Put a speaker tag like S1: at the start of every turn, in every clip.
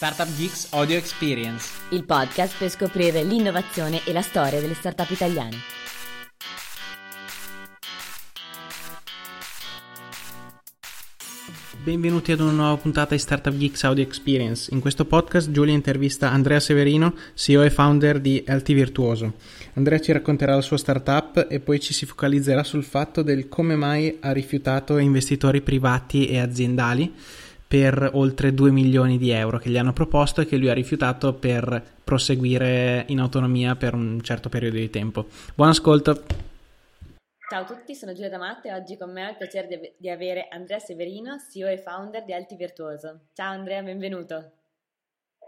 S1: Startup Geeks Audio Experience,
S2: il podcast per scoprire l'innovazione e la storia delle startup italiane.
S1: Benvenuti ad una nuova puntata di Startup Geeks Audio Experience. In questo podcast Giulia intervista Andrea Severino, CEO e founder di LT Virtuoso. Andrea ci racconterà la sua startup e poi ci si focalizzerà sul fatto del come mai ha rifiutato investitori privati e aziendali per oltre 2 milioni di euro che gli hanno proposto e che lui ha rifiutato per proseguire in autonomia per un certo periodo di tempo. Buon ascolto!
S2: Ciao a tutti, sono Giulia D'Amato e oggi con me ho il piacere di avere Andrea Severino, CEO e founder di Alti Virtuoso. Ciao Andrea, benvenuto.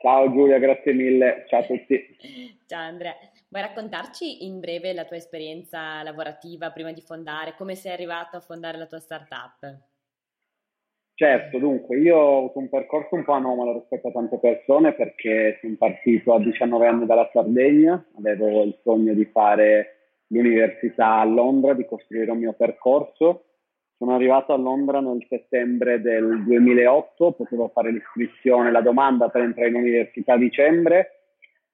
S3: Ciao Giulia, grazie mille. Ciao a tutti.
S2: Ciao Andrea. Vuoi raccontarci in breve la tua esperienza lavorativa prima di fondare, come sei arrivato a fondare la tua startup?
S3: Certo, dunque, io ho avuto un percorso un po' anomalo rispetto a tante persone perché sono partito a 19 anni dalla Sardegna, avevo il sogno di fare l'università a Londra, di costruire un mio percorso. Sono arrivato a Londra nel settembre del 2008, potevo fare l'iscrizione, la domanda per entrare in università a dicembre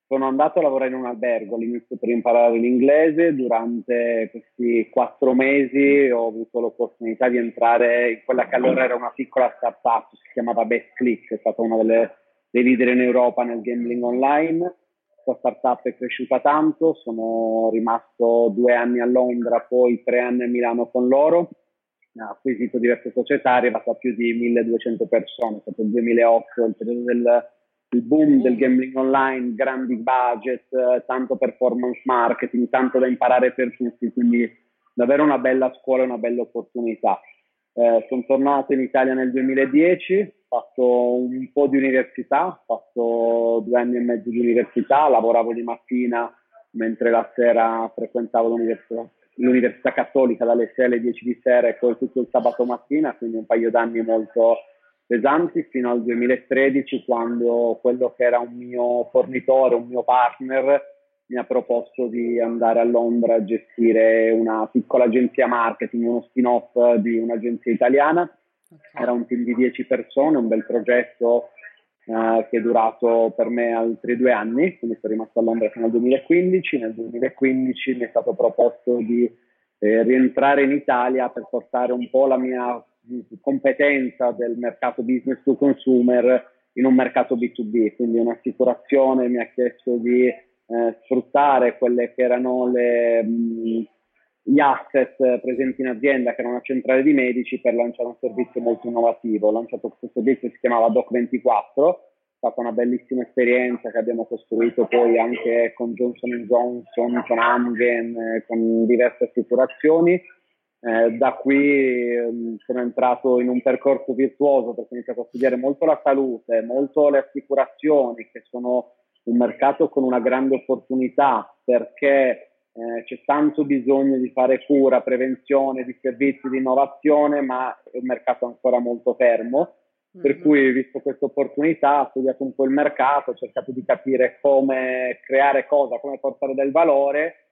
S3: sono andato a lavorare in un albergo all'inizio per imparare l'inglese. Durante questi quattro mesi ho avuto l'opportunità di entrare in quella che allora era una piccola startup, si chiamava Best Click, è stata una delle, dei leader in Europa nel gambling online. Questa startup è cresciuta tanto, sono rimasto due anni a Londra, poi tre anni a Milano con loro. Ho acquisito diverse società, è arrivato a più di 1200 persone, è stato il 2008, il periodo del il boom del mm. gambling online, grandi budget, eh, tanto performance marketing, tanto da imparare per tutti, quindi davvero una bella scuola e una bella opportunità. Eh, sono tornato in Italia nel 2010, ho fatto un po' di università, ho fatto due anni e mezzo di università, lavoravo di mattina mentre la sera frequentavo l'università, l'università cattolica dalle 6 alle 10 di sera e poi tutto il sabato mattina, quindi un paio d'anni molto pesanti fino al 2013 quando quello che era un mio fornitore, un mio partner mi ha proposto di andare a Londra a gestire una piccola agenzia marketing, uno spin-off di un'agenzia italiana. Okay. Era un team di 10 persone, un bel progetto eh, che è durato per me altri due anni, quindi sono rimasto a Londra fino al 2015. Nel 2015 mi è stato proposto di eh, rientrare in Italia per portare un po' la mia competenza del mercato business to consumer in un mercato B2B, quindi un'assicurazione mi ha chiesto di eh, sfruttare quelle che erano le, mh, gli asset presenti in azienda, che era una centrale di medici, per lanciare un servizio molto innovativo. Ho lanciato questo servizio che si chiamava Doc24, è stata una bellissima esperienza che abbiamo costruito poi anche con Johnson Johnson, con Amgen, eh, con diverse assicurazioni eh, da qui ehm, sono entrato in un percorso virtuoso perché ho iniziato a studiare molto la salute, molto le assicurazioni, che sono un mercato con una grande opportunità perché eh, c'è tanto bisogno di fare cura, prevenzione, di servizi, di innovazione, ma è un mercato ancora molto fermo. Mm-hmm. Per cui, visto questa opportunità, ho studiato un po' il mercato, ho cercato di capire come creare cosa, come portare del valore.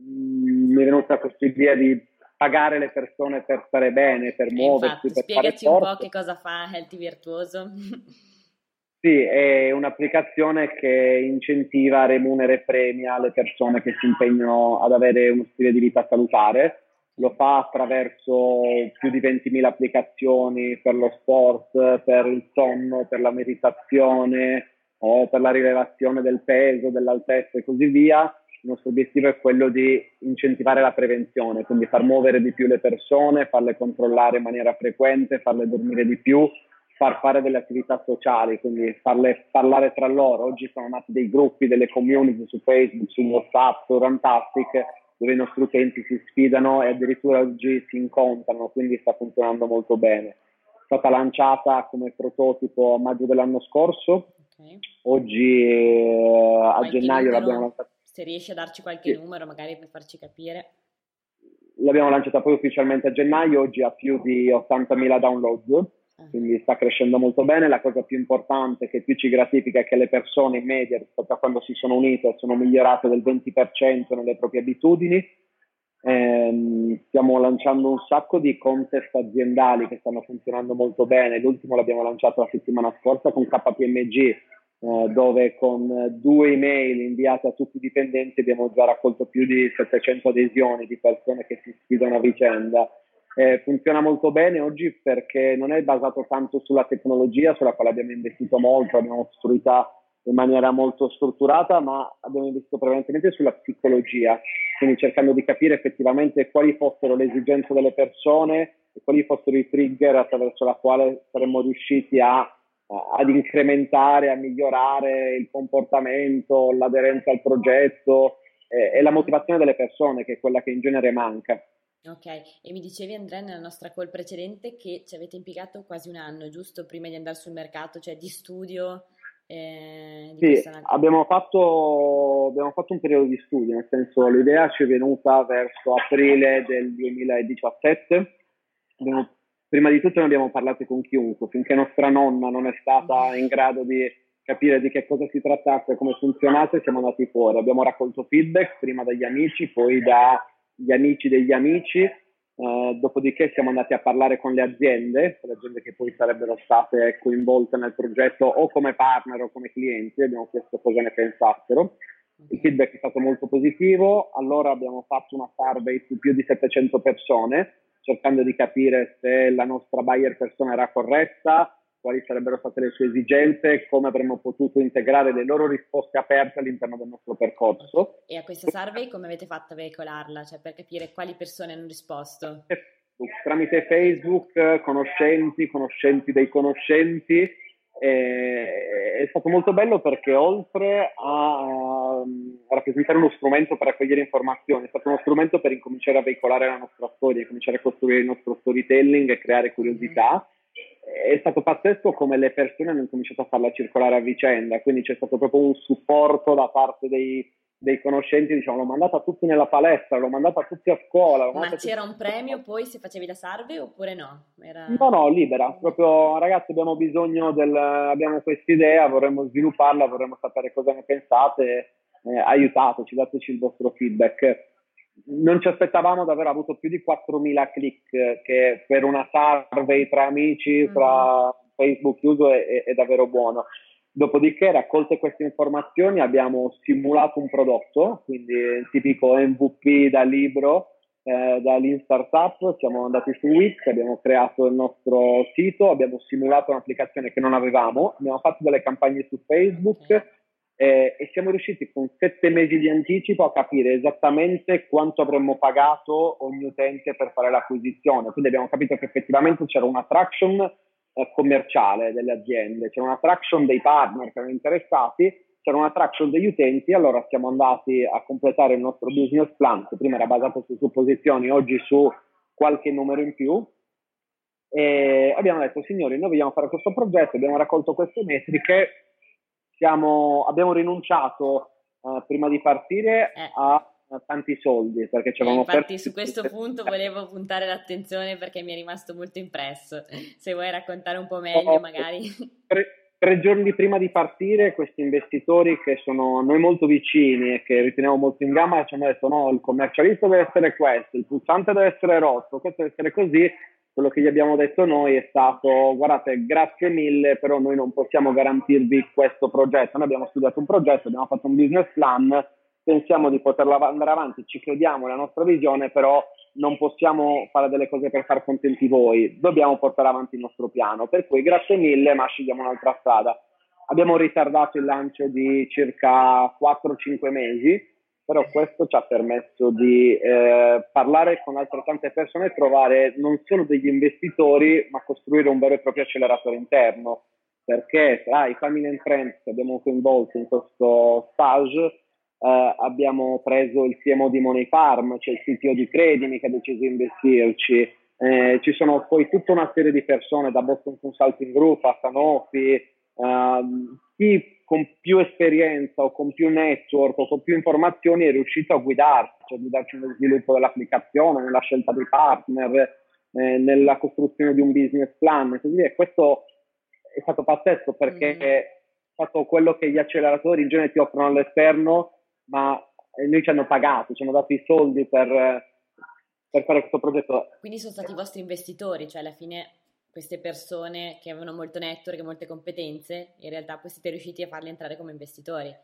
S3: Mm, mi è venuta questa idea di pagare le persone per stare bene, per muoversi,
S2: Infatti,
S3: per
S2: spiegaci
S3: fare
S2: un po' che cosa fa Healthy Virtuoso.
S3: Sì, è un'applicazione che incentiva, remunera e premia le persone che si impegnano ad avere uno stile di vita salutare. Lo fa attraverso più di 20.000 applicazioni per lo sport, per il sonno, per la meditazione o per la rilevazione del peso, dell'altezza e così via il nostro obiettivo è quello di incentivare la prevenzione, quindi far muovere di più le persone, farle controllare in maniera frequente, farle dormire di più, far fare delle attività sociali, quindi farle parlare tra loro. Oggi sono nati dei gruppi, delle community su Facebook, su WhatsApp, su Rantastic, dove i nostri utenti si sfidano e addirittura oggi si incontrano, quindi sta funzionando molto bene. È stata lanciata come prototipo a maggio dell'anno scorso, okay. oggi eh, a gennaio l'abbiamo lanciata
S2: se riesci a darci qualche sì. numero magari per farci capire.
S3: L'abbiamo lanciata poi ufficialmente a gennaio, oggi ha più di 80.000 download, uh-huh. quindi sta crescendo molto bene. La cosa più importante che più ci gratifica è che le persone in media rispetto a quando si sono unite sono migliorate del 20% nelle proprie abitudini. Eh, stiamo lanciando un sacco di contest aziendali che stanno funzionando molto bene. L'ultimo l'abbiamo lanciato la settimana scorsa con KPMG eh, dove con due email inviate a tutti i dipendenti abbiamo già raccolto più di 700 adesioni di persone che si sfidano a vicenda. Eh, funziona molto bene oggi perché non è basato tanto sulla tecnologia, sulla quale abbiamo investito molto, abbiamo costruita in maniera molto strutturata, ma abbiamo investito prevalentemente sulla psicologia, quindi cercando di capire effettivamente quali fossero le esigenze delle persone e quali fossero i trigger attraverso la quale saremmo riusciti a ad incrementare, a migliorare il comportamento, l'aderenza al progetto eh, e la motivazione delle persone, che è quella che in genere manca.
S2: Ok, e mi dicevi Andrea nella nostra call precedente che ci avete impiegato quasi un anno, giusto, prima di andare sul mercato, cioè di studio.
S3: Eh, di sì, abbiamo fatto, abbiamo fatto un periodo di studio, nel senso l'idea ci è venuta verso aprile del 2017, abbiamo prima di tutto ne abbiamo parlato con chiunque, finché nostra nonna non è stata in grado di capire di che cosa si trattasse, come funzionasse, siamo andati fuori. Abbiamo raccolto feedback prima dagli amici, poi dagli amici degli amici, eh, dopodiché siamo andati a parlare con le aziende, le aziende che poi sarebbero state coinvolte nel progetto o come partner o come clienti, abbiamo chiesto cosa ne pensassero. Il feedback è stato molto positivo, allora abbiamo fatto una survey su più di 700 persone cercando di capire se la nostra buyer persona era corretta, quali sarebbero state le sue esigenze, come avremmo potuto integrare le loro risposte aperte all'interno del nostro percorso.
S2: E a questa survey come avete fatto a veicolarla, cioè per capire quali persone hanno risposto?
S3: Tramite Facebook, conoscenti, conoscenti dei conoscenti è stato molto bello perché oltre a, a, rappresentare uno strumento per raccogliere informazioni, è stato uno strumento per incominciare a veicolare la nostra storia, cominciare a costruire il nostro storytelling e creare curiosità. È stato pazzesco come le persone hanno cominciato a farla circolare a vicenda, quindi c'è stato proprio un supporto da parte dei, dei conoscenti, diciamo, l'ho mandata a tutti nella palestra, l'ho mandata a tutti a scuola.
S2: Ma c'era un premio poi se facevi la salve oppure no?
S3: Era... No, no, libera, proprio ragazzi abbiamo bisogno del, abbiamo questa idea, vorremmo svilupparla, vorremmo sapere cosa ne pensate, eh, aiutateci, dateci il vostro feedback. Non ci aspettavamo di aver avuto più di 4.000 click, che per una survey tra amici, tra mm. Facebook chiuso è, è, è davvero buono. Dopodiché, raccolte queste informazioni, abbiamo simulato un prodotto, quindi il tipico MVP da libro, eh, da Lean Startup, siamo andati su Wix, abbiamo creato il nostro sito, abbiamo simulato un'applicazione che non avevamo, abbiamo fatto delle campagne su Facebook eh, e siamo riusciti con sette mesi di anticipo a capire esattamente quanto avremmo pagato ogni utente per fare l'acquisizione. Quindi abbiamo capito che effettivamente c'era una traction eh, commerciale delle aziende, c'era una traction dei partner che erano interessati, c'era una traction degli utenti, allora siamo andati a completare il nostro business plan, che prima era basato su supposizioni, oggi su qualche numero in più, e abbiamo detto signori noi vogliamo fare questo progetto, abbiamo raccolto queste metriche, siamo, abbiamo rinunciato uh, prima di partire eh. a tanti soldi perché ci avevamo
S2: eh, infatti su questo punto volevo puntare l'attenzione perché mi è rimasto molto impresso. Se vuoi raccontare un po' meglio oh, magari
S3: tre, giorni prima di partire questi investitori che sono a noi molto vicini e che riteniamo molto in gamma ci hanno detto no il commercialista deve essere questo il pulsante deve essere rotto questo deve essere così. Quello che gli abbiamo detto noi è stato guardate grazie mille però noi non possiamo garantirvi questo progetto. Noi abbiamo studiato un progetto abbiamo fatto un business plan pensiamo di poterla andare avanti, ci crediamo nella nostra visione, però non possiamo fare delle cose per far contenti voi, dobbiamo portare avanti il nostro piano. Per cui grazie mille, ma scegliamo un'altra strada. Abbiamo ritardato il lancio di circa 4-5 mesi, però questo ci ha permesso di eh, parlare con altrettante persone e trovare non solo degli investitori, ma costruire un vero e proprio acceleratore interno. Perché tra i family and friends che abbiamo coinvolto in questo stage Uh, abbiamo preso il CMO di Money Farm, c'è cioè il CTO di Credimi che ha deciso di investirci, eh, ci sono poi tutta una serie di persone da Boston Consulting Group a Sanofi, uh, chi con più esperienza o con più network o con più informazioni è riuscito a guidarci, cioè a guidarci nello sviluppo dell'applicazione, nella scelta dei partner, eh, nella costruzione di un business plan e così via. Questo è stato pazzesco perché mm. è stato quello che gli acceleratori in genere ti offrono all'esterno ma noi ci hanno pagato, ci hanno dato i soldi per, per fare questo progetto.
S2: Quindi sono stati i vostri investitori, cioè alla fine queste persone che avevano molto network e molte competenze, in realtà poi siete riusciti a farli entrare come investitori.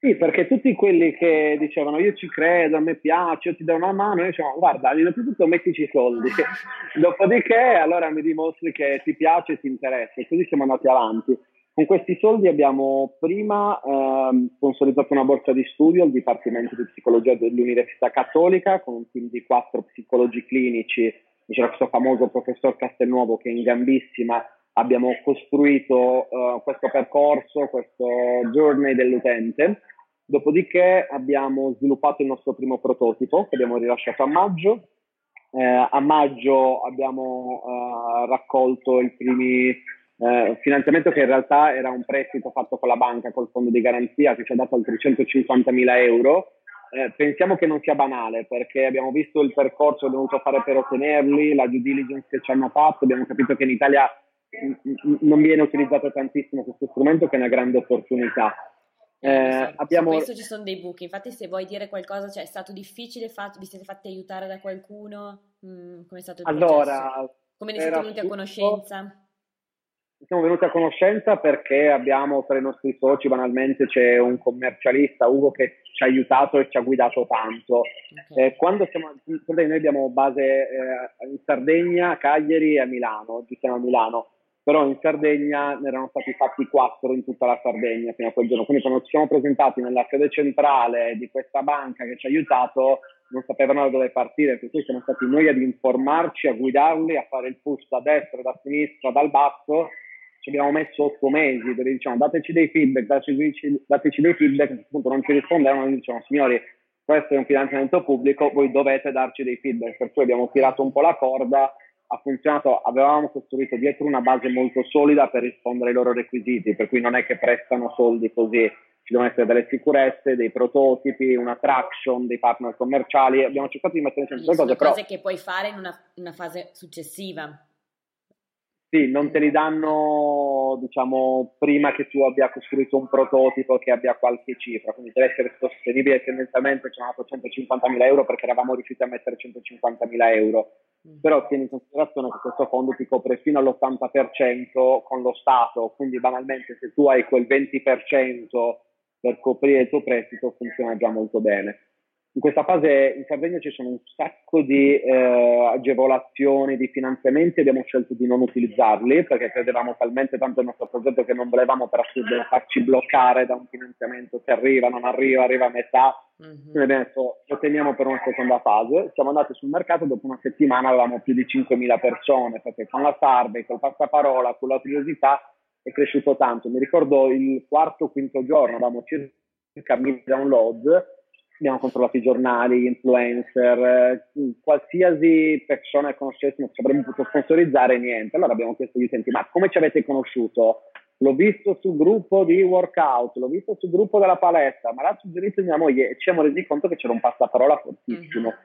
S3: Sì, perché tutti quelli che dicevano io ci credo, a me piace, io ti do una mano, io dicevo guarda, innanzitutto mettici i soldi, dopodiché allora mi dimostri che ti piace e ti interessa, e così siamo andati avanti. Con questi soldi abbiamo prima eh, sponsorizzato una borsa di studio al Dipartimento di Psicologia dell'Università Cattolica con un team di quattro psicologi clinici, c'era questo famoso professor Castelnuovo che in gambissima abbiamo costruito uh, questo percorso, questo journey dell'utente. Dopodiché abbiamo sviluppato il nostro primo prototipo che abbiamo rilasciato a maggio. Eh, a maggio abbiamo uh, raccolto il primi uh, finanziamento che in realtà era un prestito fatto con la banca, col fondo di garanzia che ci ha dato altri 150 mila euro. Eh, pensiamo che non sia banale perché abbiamo visto il percorso che abbiamo dovuto fare per ottenerli, la due diligence che ci hanno fatto, abbiamo capito che in Italia non viene utilizzato tantissimo questo strumento che è una grande opportunità.
S2: Eh, abbiamo... Su questo ci sono dei buchi, infatti se vuoi dire qualcosa, cioè è stato difficile, fatto, vi siete fatti aiutare da qualcuno? Mm, come è stato il allora, processo? Come ne siete venuti a conoscenza?
S3: Siamo venuti a conoscenza perché abbiamo tra i nostri soci, banalmente c'è un commercialista, Ugo, che ci ha aiutato e ci ha guidato tanto. Okay. Eh, quando siamo, noi abbiamo base eh, in Sardegna, Cagliari e a Milano, oggi siamo a Milano però in Sardegna ne erano stati fatti quattro in tutta la Sardegna fino a quel giorno. Quindi quando ci siamo presentati nella sede centrale di questa banca che ci ha aiutato, non sapevano da dove partire, per cui siamo stati noi ad informarci, a guidarli, a fare il push da destra, da sinistra, dal basso. Ci abbiamo messo otto mesi dove diciamo dateci dei feedback, dateci, dateci dei feedback, a questo punto non ci rispondevano, noi dicevamo signori questo è un finanziamento pubblico, voi dovete darci dei feedback, per cui abbiamo tirato un po' la corda ha funzionato, avevamo costruito dietro una base molto solida per rispondere ai loro requisiti, per cui non è che prestano soldi così, ci devono essere delle sicurezze, dei prototipi, una traction, dei partner commerciali, abbiamo cercato di mettere insieme
S2: queste
S3: cose.
S2: Sono cose che puoi fare in una, una fase successiva.
S3: Sì, non te li danno, diciamo, prima che tu abbia costruito un prototipo che abbia qualche cifra, quindi deve essere sostenibile tendenzialmente ci hanno dato 150.000 euro perché eravamo riusciti a mettere 150.000 euro, mm. però tieni in considerazione che questo fondo ti copre fino all'80% con lo Stato, quindi banalmente se tu hai quel 20% per coprire il tuo prestito funziona già molto bene in questa fase in Sardegna ci sono un sacco di eh, agevolazioni, di finanziamenti, abbiamo scelto di non utilizzarli perché credevamo talmente tanto nel nostro progetto che non volevamo per assurdo farci bloccare da un finanziamento che arriva, non arriva, arriva a metà. Mm-hmm. Quindi abbiamo detto lo teniamo per una seconda fase. Siamo andati sul mercato, dopo una settimana avevamo più di 5.000 persone perché con la survey, col passaparola, con la curiosità è cresciuto tanto. Mi ricordo il quarto o quinto giorno avevamo circa 1.000 download abbiamo controllato i giornali, gli influencer, eh, qualsiasi persona che conoscessimo ci avremmo potuto sponsorizzare, niente. Allora abbiamo chiesto agli utenti, ma come ci avete conosciuto? L'ho visto sul gruppo di workout, l'ho visto sul gruppo della palestra, ma l'ha suggerito mia moglie e ci siamo resi conto che c'era un passaparola fortissimo. Mm-hmm.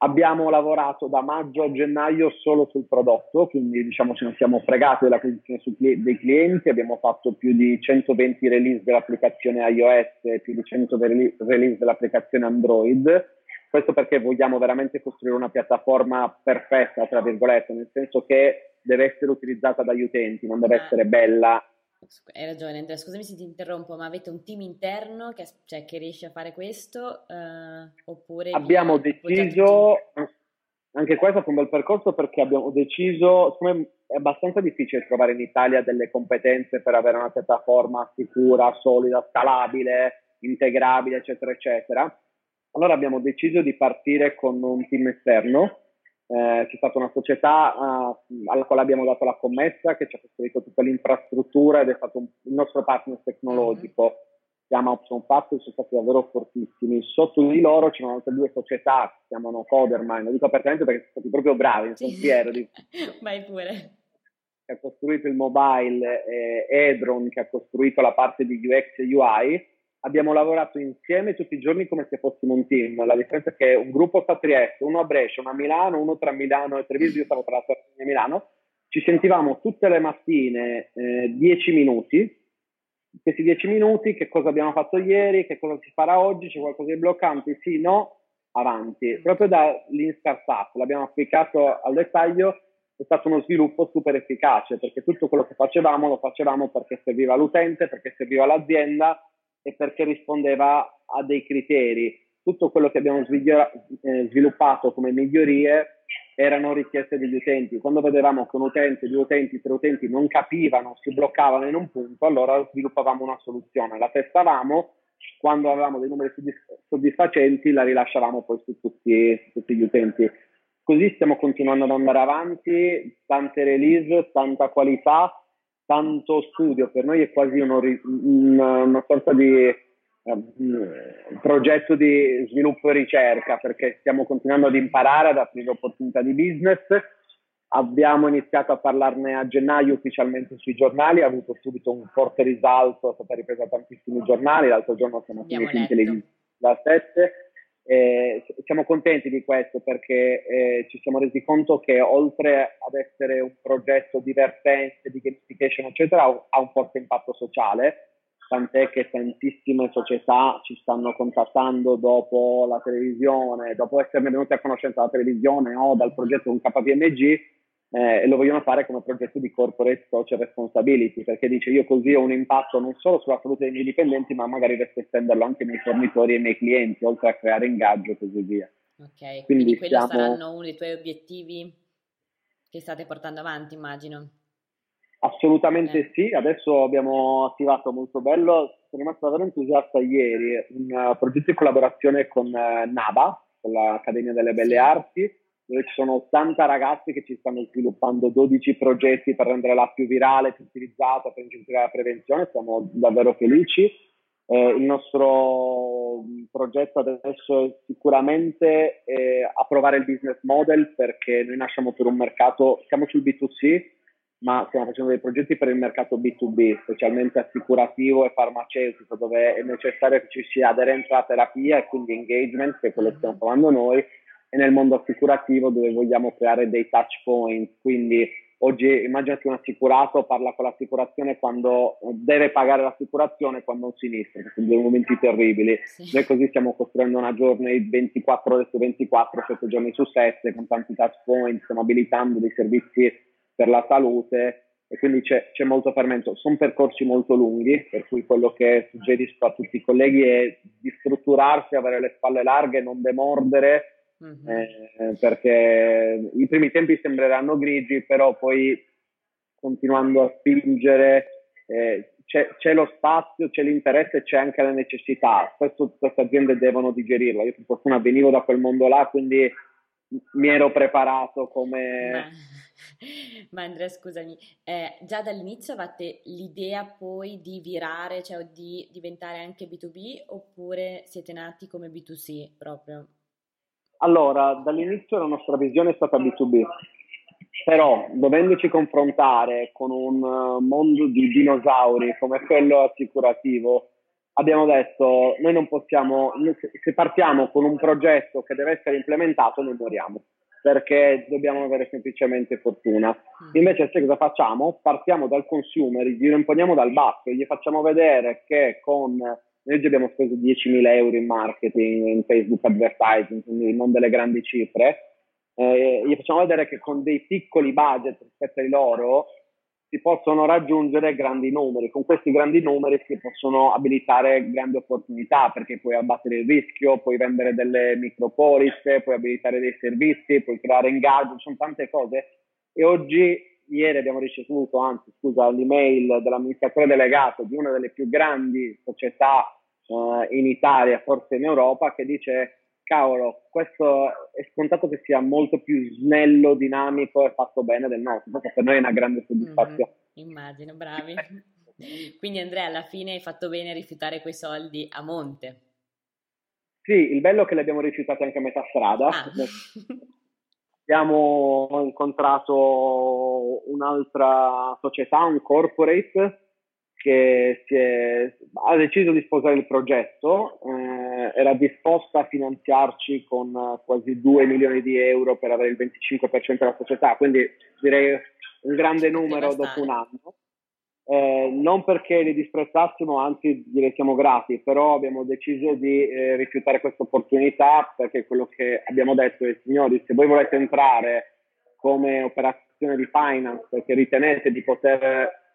S3: Abbiamo lavorato da maggio a gennaio solo sul prodotto, quindi diciamo ce ne siamo fregati dell'acquisizione dei clienti, abbiamo fatto più di 120 release dell'applicazione iOS e più di 100 release dell'applicazione Android. Questo perché vogliamo veramente costruire una piattaforma perfetta, tra virgolette, nel senso che deve essere utilizzata dagli utenti, non deve ah. essere bella
S2: hai ragione Andrea, scusami se ti interrompo, ma avete un team interno che, cioè, che riesce a fare questo? Eh, oppure
S3: abbiamo deciso, anche questo è un bel percorso perché abbiamo deciso, siccome è abbastanza difficile trovare in Italia delle competenze per avere una piattaforma sicura, solida, scalabile, integrabile, eccetera, eccetera. Allora abbiamo deciso di partire con un team esterno eh, c'è stata una società uh, alla quale abbiamo dato la commessa che ci ha costruito tutta l'infrastruttura ed è stato un, il nostro partner tecnologico. Mm-hmm. Si chiama Option Factory, sono stati davvero fortissimi. Sotto di loro c'erano altre due società che si chiamano Codermine, lo dico apertamente perché sono stati proprio bravi, sono fiero di...
S2: Vai pure.
S3: Che ha costruito il mobile, eh, Edron che ha costruito la parte di UX e UI abbiamo lavorato insieme tutti i giorni come se fossimo un team. La differenza è che un gruppo sta a Trieste, uno a Brescia, uno a Milano, uno tra Milano e Treviso, io stavo tra la e Milano. Ci sentivamo tutte le mattine eh, 10 minuti. Questi 10 minuti, che cosa abbiamo fatto ieri, che cosa si farà oggi, c'è qualcosa di bloccante, sì, no, avanti. Proprio da Lean Startup l'abbiamo applicato al dettaglio è stato uno sviluppo super efficace perché tutto quello che facevamo lo facevamo perché serviva all'utente, perché serviva all'azienda e perché rispondeva a dei criteri. Tutto quello che abbiamo eh, sviluppato come migliorie erano richieste degli utenti. Quando vedevamo che un utente, due utenti, tre utenti non capivano, si bloccavano in un punto, allora sviluppavamo una soluzione, la testavamo, quando avevamo dei numeri soddisfacenti la rilasciavamo poi su tutti, su tutti gli utenti. Così stiamo continuando ad andare avanti, tante release, tanta qualità, tanto studio. Per noi è quasi uno, una, una sorta di uh, progetto di sviluppo e ricerca perché stiamo continuando ad imparare, ad aprire opportunità di business. Abbiamo iniziato a parlarne a gennaio ufficialmente sui giornali, ha avuto subito un forte risalto, è stata ripresa tantissimi giornali, l'altro giorno siamo finiti in televisione da 7 eh, siamo contenti di questo perché eh, ci siamo resi conto che oltre ad essere un progetto divertente, di gamification, eccetera, ha un forte impatto sociale, tant'è che tantissime società ci stanno contattando dopo la televisione, dopo esserne venuti a conoscenza della televisione o dal progetto un KPMG eh, e lo vogliono fare come progetto di corporate social responsibility perché dice io così ho un impatto non solo sulla salute dei miei dipendenti ma magari riesco a estenderlo anche ai miei fornitori e ai miei clienti oltre a creare ingaggio e così via.
S2: Ok, quindi, quindi quelli siamo... saranno uno dei tuoi obiettivi che state portando avanti immagino.
S3: Assolutamente eh. sì, adesso abbiamo attivato molto bello, sono rimasto davvero entusiasta ieri, un uh, progetto di collaborazione con uh, NABA, con l'Accademia delle Belle sì. Arti, dove ci sono 80 ragazzi che ci stanno sviluppando 12 progetti per rendere la più virale, più utilizzata, per incentivare la prevenzione, siamo davvero felici. Eh, il nostro progetto adesso è sicuramente eh, approvare il business model perché noi nasciamo per un mercato, siamo sul B2C, ma stiamo facendo dei progetti per il mercato B2B, specialmente assicurativo e farmaceutico, dove è necessario che ci sia aderenza alla terapia e quindi engagement, che è quello che stiamo provando noi, e nel mondo assicurativo dove vogliamo creare dei touch point. Quindi oggi immaginati un assicurato parla con l'assicurazione quando deve pagare l'assicurazione quando un sinistro, che sono due momenti terribili. Sì. Noi così stiamo costruendo una journey 24 ore su 24, 7 giorni su 7, con tanti touch point, stiamo abilitando dei servizi per la salute e quindi c'è, c'è molto fermento. Sono percorsi molto lunghi, per cui quello che suggerisco a tutti i colleghi è di strutturarsi, avere le spalle larghe, non demordere, Mm-hmm. Eh, perché i primi tempi sembreranno grigi, però poi continuando a spingere eh, c'è, c'è, lo spazio, c'è l'interesse, c'è anche la necessità. Questo queste aziende devono digerirlo. Io per fortuna venivo da quel mondo là, quindi mi ero preparato come...
S2: Ma, ma Andrea, scusami, eh, già dall'inizio avete l'idea poi di virare, cioè di diventare anche B2B oppure siete nati come B2C proprio?
S3: Allora, dall'inizio la nostra visione è stata B2B, però dovendoci confrontare con un eh, mondo di dinosauri come quello assicurativo, abbiamo detto noi non possiamo, se partiamo con un progetto che deve essere implementato, noi moriamo perché dobbiamo avere semplicemente fortuna. Mm. Invece, sai cosa facciamo? Partiamo dal consumer, gli imponiamo dal basso, gli facciamo vedere che con noi oggi abbiamo speso 10.000 euro in marketing, in Facebook advertising, quindi non delle grandi cifre. Eh, gli facciamo vedere che con dei piccoli budget rispetto ai loro si possono raggiungere grandi numeri. Con questi grandi numeri si possono abilitare grandi opportunità perché puoi abbattere il rischio, puoi vendere delle micropolisse, puoi abilitare dei servizi, puoi creare ingaggio, ci sono tante cose. E oggi, ieri abbiamo ricevuto, anzi scusa, l'email dell'amministratore delegato di una delle più grandi società uh, in Italia, forse in Europa, che dice cavolo, questo è scontato che sia molto più snello, dinamico e fatto bene del nostro, perché per noi è una grande soddisfazione.
S2: Mm-hmm, immagino, bravi. Quindi Andrea, alla fine hai fatto bene a rifiutare quei soldi a monte.
S3: Sì, il bello è che li abbiamo rifiutati anche a metà strada. Ah. Abbiamo incontrato un'altra società, un corporate, che è, ha deciso di sposare il progetto, eh, era disposta a finanziarci con quasi 2 milioni di euro per avere il 25% della società, quindi direi un grande numero dopo un anno. Eh, non perché li disprezzassimo, anzi direi siamo grati, però abbiamo deciso di eh, rifiutare questa opportunità perché quello che abbiamo detto è signori, se voi volete entrare come operazione di finance perché ritenete di poter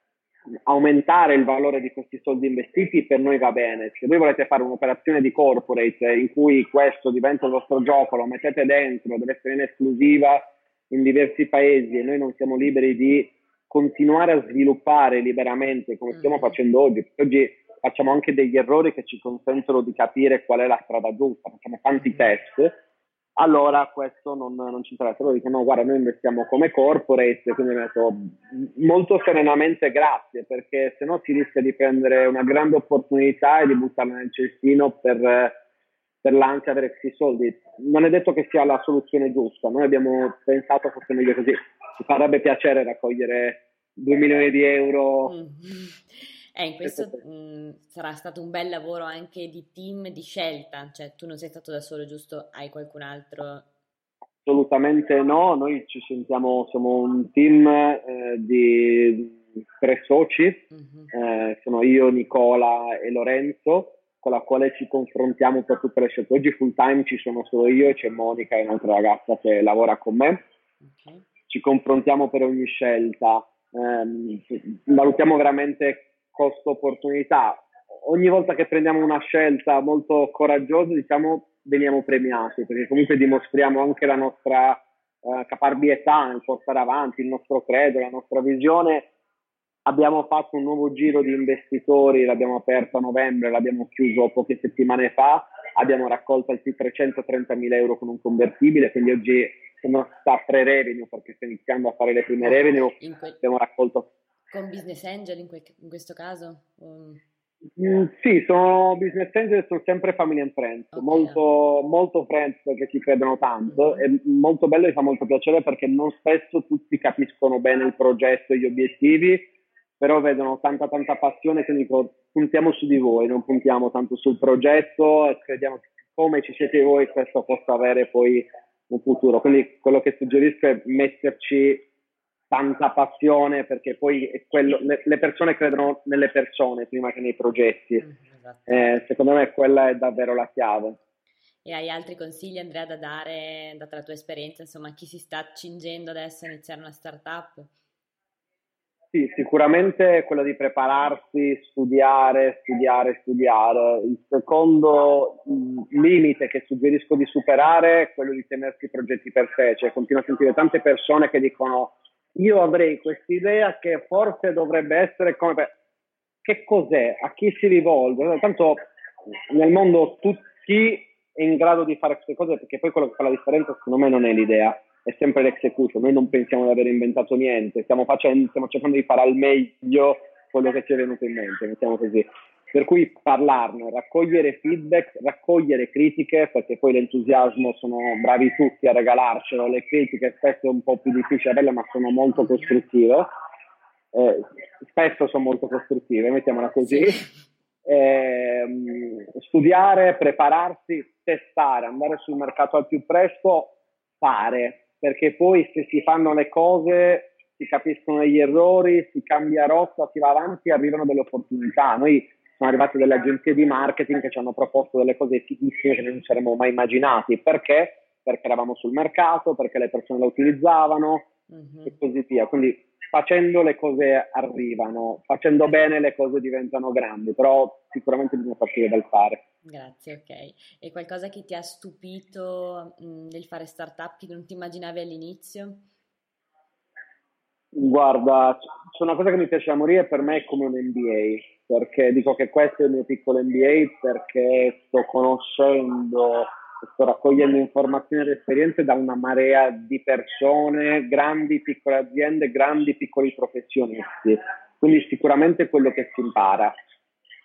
S3: aumentare il valore di questi soldi investiti, per noi va bene. Se voi volete fare un'operazione di corporate in cui questo diventa il vostro gioco, lo mettete dentro, deve essere in esclusiva in diversi paesi e noi non siamo liberi di continuare a sviluppare liberamente come stiamo mm. facendo oggi. Oggi facciamo anche degli errori che ci consentono di capire qual è la strada giusta, facciamo tanti mm. test allora questo non, non ci interessa. Loro dicono: no, guarda, noi investiamo come corporate, quindi ho detto molto serenamente grazie, perché se no si rischia di prendere una grande opportunità e di buttarla nel cestino per, per l'ansia di avere questi soldi. Non è detto che sia la soluzione giusta, noi abbiamo pensato fosse meglio così. Ci farebbe piacere raccogliere 2 milioni di euro. Mm
S2: eh, in questo mh, mm, sarà stato un bel lavoro anche di team, di scelta, cioè tu non sei stato da solo, giusto? Hai qualcun altro?
S3: Assolutamente no, noi ci sentiamo, siamo un team eh, di tre soci, uh-huh. eh, sono io, Nicola e Lorenzo, con la quale ci confrontiamo per tutte le scelte. Oggi full time ci sono solo io e c'è Monica, un'altra ragazza che lavora con me. Okay. Ci confrontiamo per ogni scelta, eh, valutiamo veramente costo-opportunità. Ogni volta che prendiamo una scelta molto coraggiosa, diciamo, veniamo premiati, perché comunque dimostriamo anche la nostra uh, caparbietà nel portare avanti il nostro credo, la nostra visione. Abbiamo fatto un nuovo giro di investitori, l'abbiamo aperto a novembre, l'abbiamo chiuso poche settimane fa, abbiamo raccolto altri 330 mila euro con un convertibile, quindi oggi siamo sta a pre-revenue perché stiamo iniziando a fare le prime revenue, abbiamo raccolto
S2: con business angel in, que- in questo caso? Um...
S3: Mm, sì, sono business angel, sono sempre family and friends, okay. molto, molto friends perché ci credono tanto, mm-hmm. è molto bello e fa molto piacere perché non spesso tutti capiscono bene il progetto e gli obiettivi, però vedono tanta tanta passione, quindi puntiamo su di voi, non puntiamo tanto sul progetto e crediamo che come ci siete voi questo possa avere poi un futuro. Quindi quello che suggerisco è metterci tanta passione perché poi quello, le, le, persone credono nelle persone prima che nei progetti. Mm, esatto. Eh, secondo me quella è davvero la chiave.
S2: E hai altri consigli Andrea da dare, data la tua esperienza, insomma, a chi si sta accingendo adesso a iniziare una startup?
S3: Sì, sicuramente quello di prepararsi, studiare, studiare, studiare. Il secondo limite che suggerisco di superare è quello di tenersi i progetti per sé, cioè continuo a sentire tante persone che dicono io avrei questa idea che forse dovrebbe essere come per... che cos'è, a chi si rivolge, tanto nel mondo tutti è in grado di fare queste cose perché poi quello che fa la differenza secondo me non è l'idea, è sempre l'execution, noi non pensiamo di aver inventato niente, stiamo, facendo, stiamo cercando di fare al meglio quello che ci è venuto in mente, mettiamo così. Per cui parlarne, raccogliere feedback, raccogliere critiche, perché poi l'entusiasmo sono bravi tutti a regalarcelo, le critiche spesso è un po' più difficile ma sono molto costruttive. Eh, spesso sono molto costruttive, mettiamola così. Eh, studiare, prepararsi, testare, andare sul mercato al più presto, fare, perché poi se si fanno le cose si capiscono gli errori, si cambia rotta, si va avanti, arrivano delle opportunità. Noi sono arrivate delle agenzie di marketing che ci hanno proposto delle cose fighissime che non ci saremmo mai immaginati. Perché? Perché eravamo sul mercato, perché le persone la utilizzavano uh-huh. e così via. Quindi facendo le cose arrivano, facendo bene le cose diventano grandi, però sicuramente bisogna partire dal fare.
S2: Grazie, ok. E qualcosa che ti ha stupito mh, nel fare startup che non ti immaginavi all'inizio?
S3: Guarda, c'è una cosa che mi piace a morire, per me è come un MBA, perché dico che questo è il mio piccolo MBA perché sto conoscendo, sto raccogliendo informazioni ed esperienze da una marea di persone, grandi, piccole aziende, grandi, piccoli professionisti. Quindi sicuramente quello che si impara.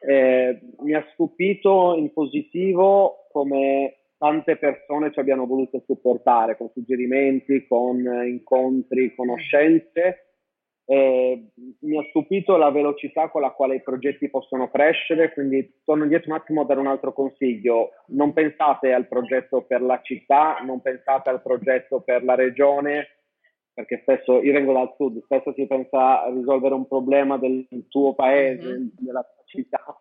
S3: Eh, mi ha stupito in positivo come tante persone ci abbiano voluto supportare con suggerimenti, con incontri, conoscenze. Eh, mi ha stupito la velocità con la quale i progetti possono crescere, quindi torno indietro un attimo a dare un altro consiglio. Non pensate al progetto per la città, non pensate al progetto per la regione, perché spesso io vengo dal sud, spesso si pensa a risolvere un problema del tuo paese, mm-hmm. della tua città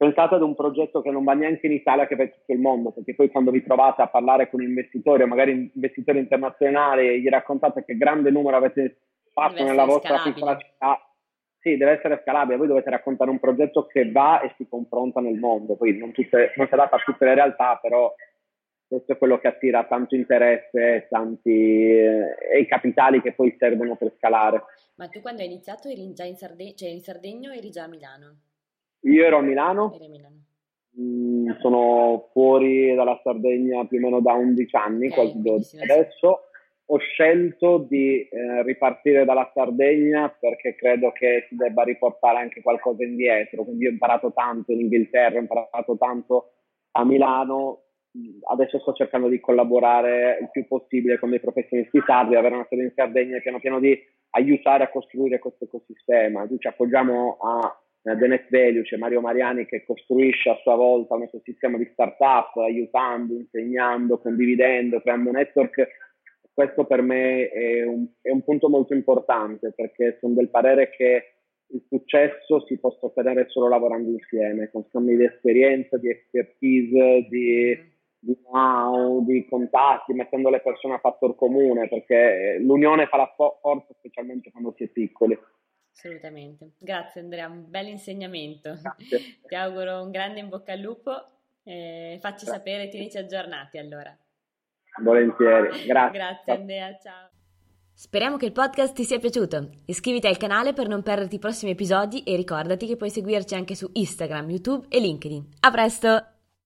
S3: pensate ad un progetto che non va neanche in Italia, che va in tutto il mondo, perché poi quando vi trovate a parlare con investitori o magari investitori internazionali e gli raccontate che grande numero avete fatto nella vostra piccola città sì, deve essere scalabile. Voi dovete raccontare un progetto che va e si confronta nel mondo. Poi non, tutte, non si adatta a tutte le realtà, però questo è quello che attira tanto interesse tanti, eh, e i capitali che poi servono per scalare.
S2: Ma tu quando hai iniziato eri già in Sardegna, cioè in Sardegna o eri già a Milano?
S3: Io ero a Milano. Eri a Milano. Mm, sono fuori dalla Sardegna più o meno da 11 anni, okay, quasi 12 adesso ho scelto di eh, ripartire dalla Sardegna perché credo che si debba riportare anche qualcosa indietro. Quindi ho imparato tanto in Inghilterra, ho imparato tanto a Milano. Adesso sto cercando di collaborare il più possibile con dei professionisti sardi, avere una sede in Sardegna e piano piano di aiutare a costruire questo ecosistema. Noi ci appoggiamo a The Net c'è Mario Mariani che costruisce a sua volta un ecosistema di startup, aiutando, insegnando, condividendo, creando un network questo per me è un, è un, punto molto importante perché sono del parere che il successo si possa ottenere solo lavorando insieme, con scambi di esperienza, di expertise, di, di know di contatti, mettendo le persone a fattor comune, perché l'unione fa la fo- forza specialmente quando si è piccoli.
S2: Assolutamente. Grazie Andrea, un bel insegnamento. Grazie. Ti auguro un grande in bocca al lupo. Eh, facci Grazie. sapere, tienici aggiornati allora.
S3: Volentieri, grazie.
S2: Grazie Andrea, ciao. Speriamo che il podcast ti sia piaciuto. Iscriviti al canale per non perderti i prossimi episodi e ricordati che puoi seguirci anche su Instagram, YouTube e LinkedIn. A presto!